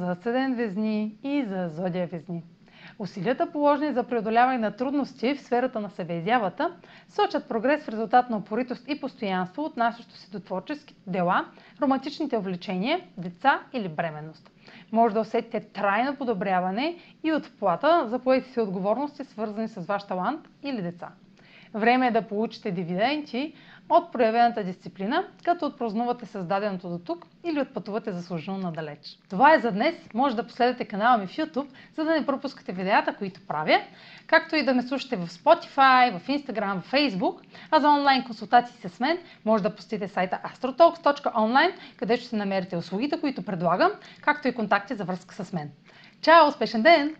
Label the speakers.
Speaker 1: за Седен Везни и за Зодия Везни. Усилията, положени за преодоляване на трудности в сферата на себеизявата, сочат прогрес в резултат на упоритост и постоянство, отнасящо се до творчески дела, романтичните увлечения, деца или бременност. Може да усетите трайно подобряване и отплата за поети си отговорности, свързани с ваш талант или деца. Време е да получите дивиденти от проявената дисциплина, като отпразнувате създаденото до тук или отпътувате заслужено надалеч. Това е за днес. Може да последвате канала ми в YouTube, за да не пропускате видеята, които правя, както и да ме слушате в Spotify, в Instagram, в Facebook. А за онлайн консултации с мен може да посетите сайта astrotalks.online, където ще намерите услугите, които предлагам, както и контакти за връзка с мен. Чао! Успешен ден!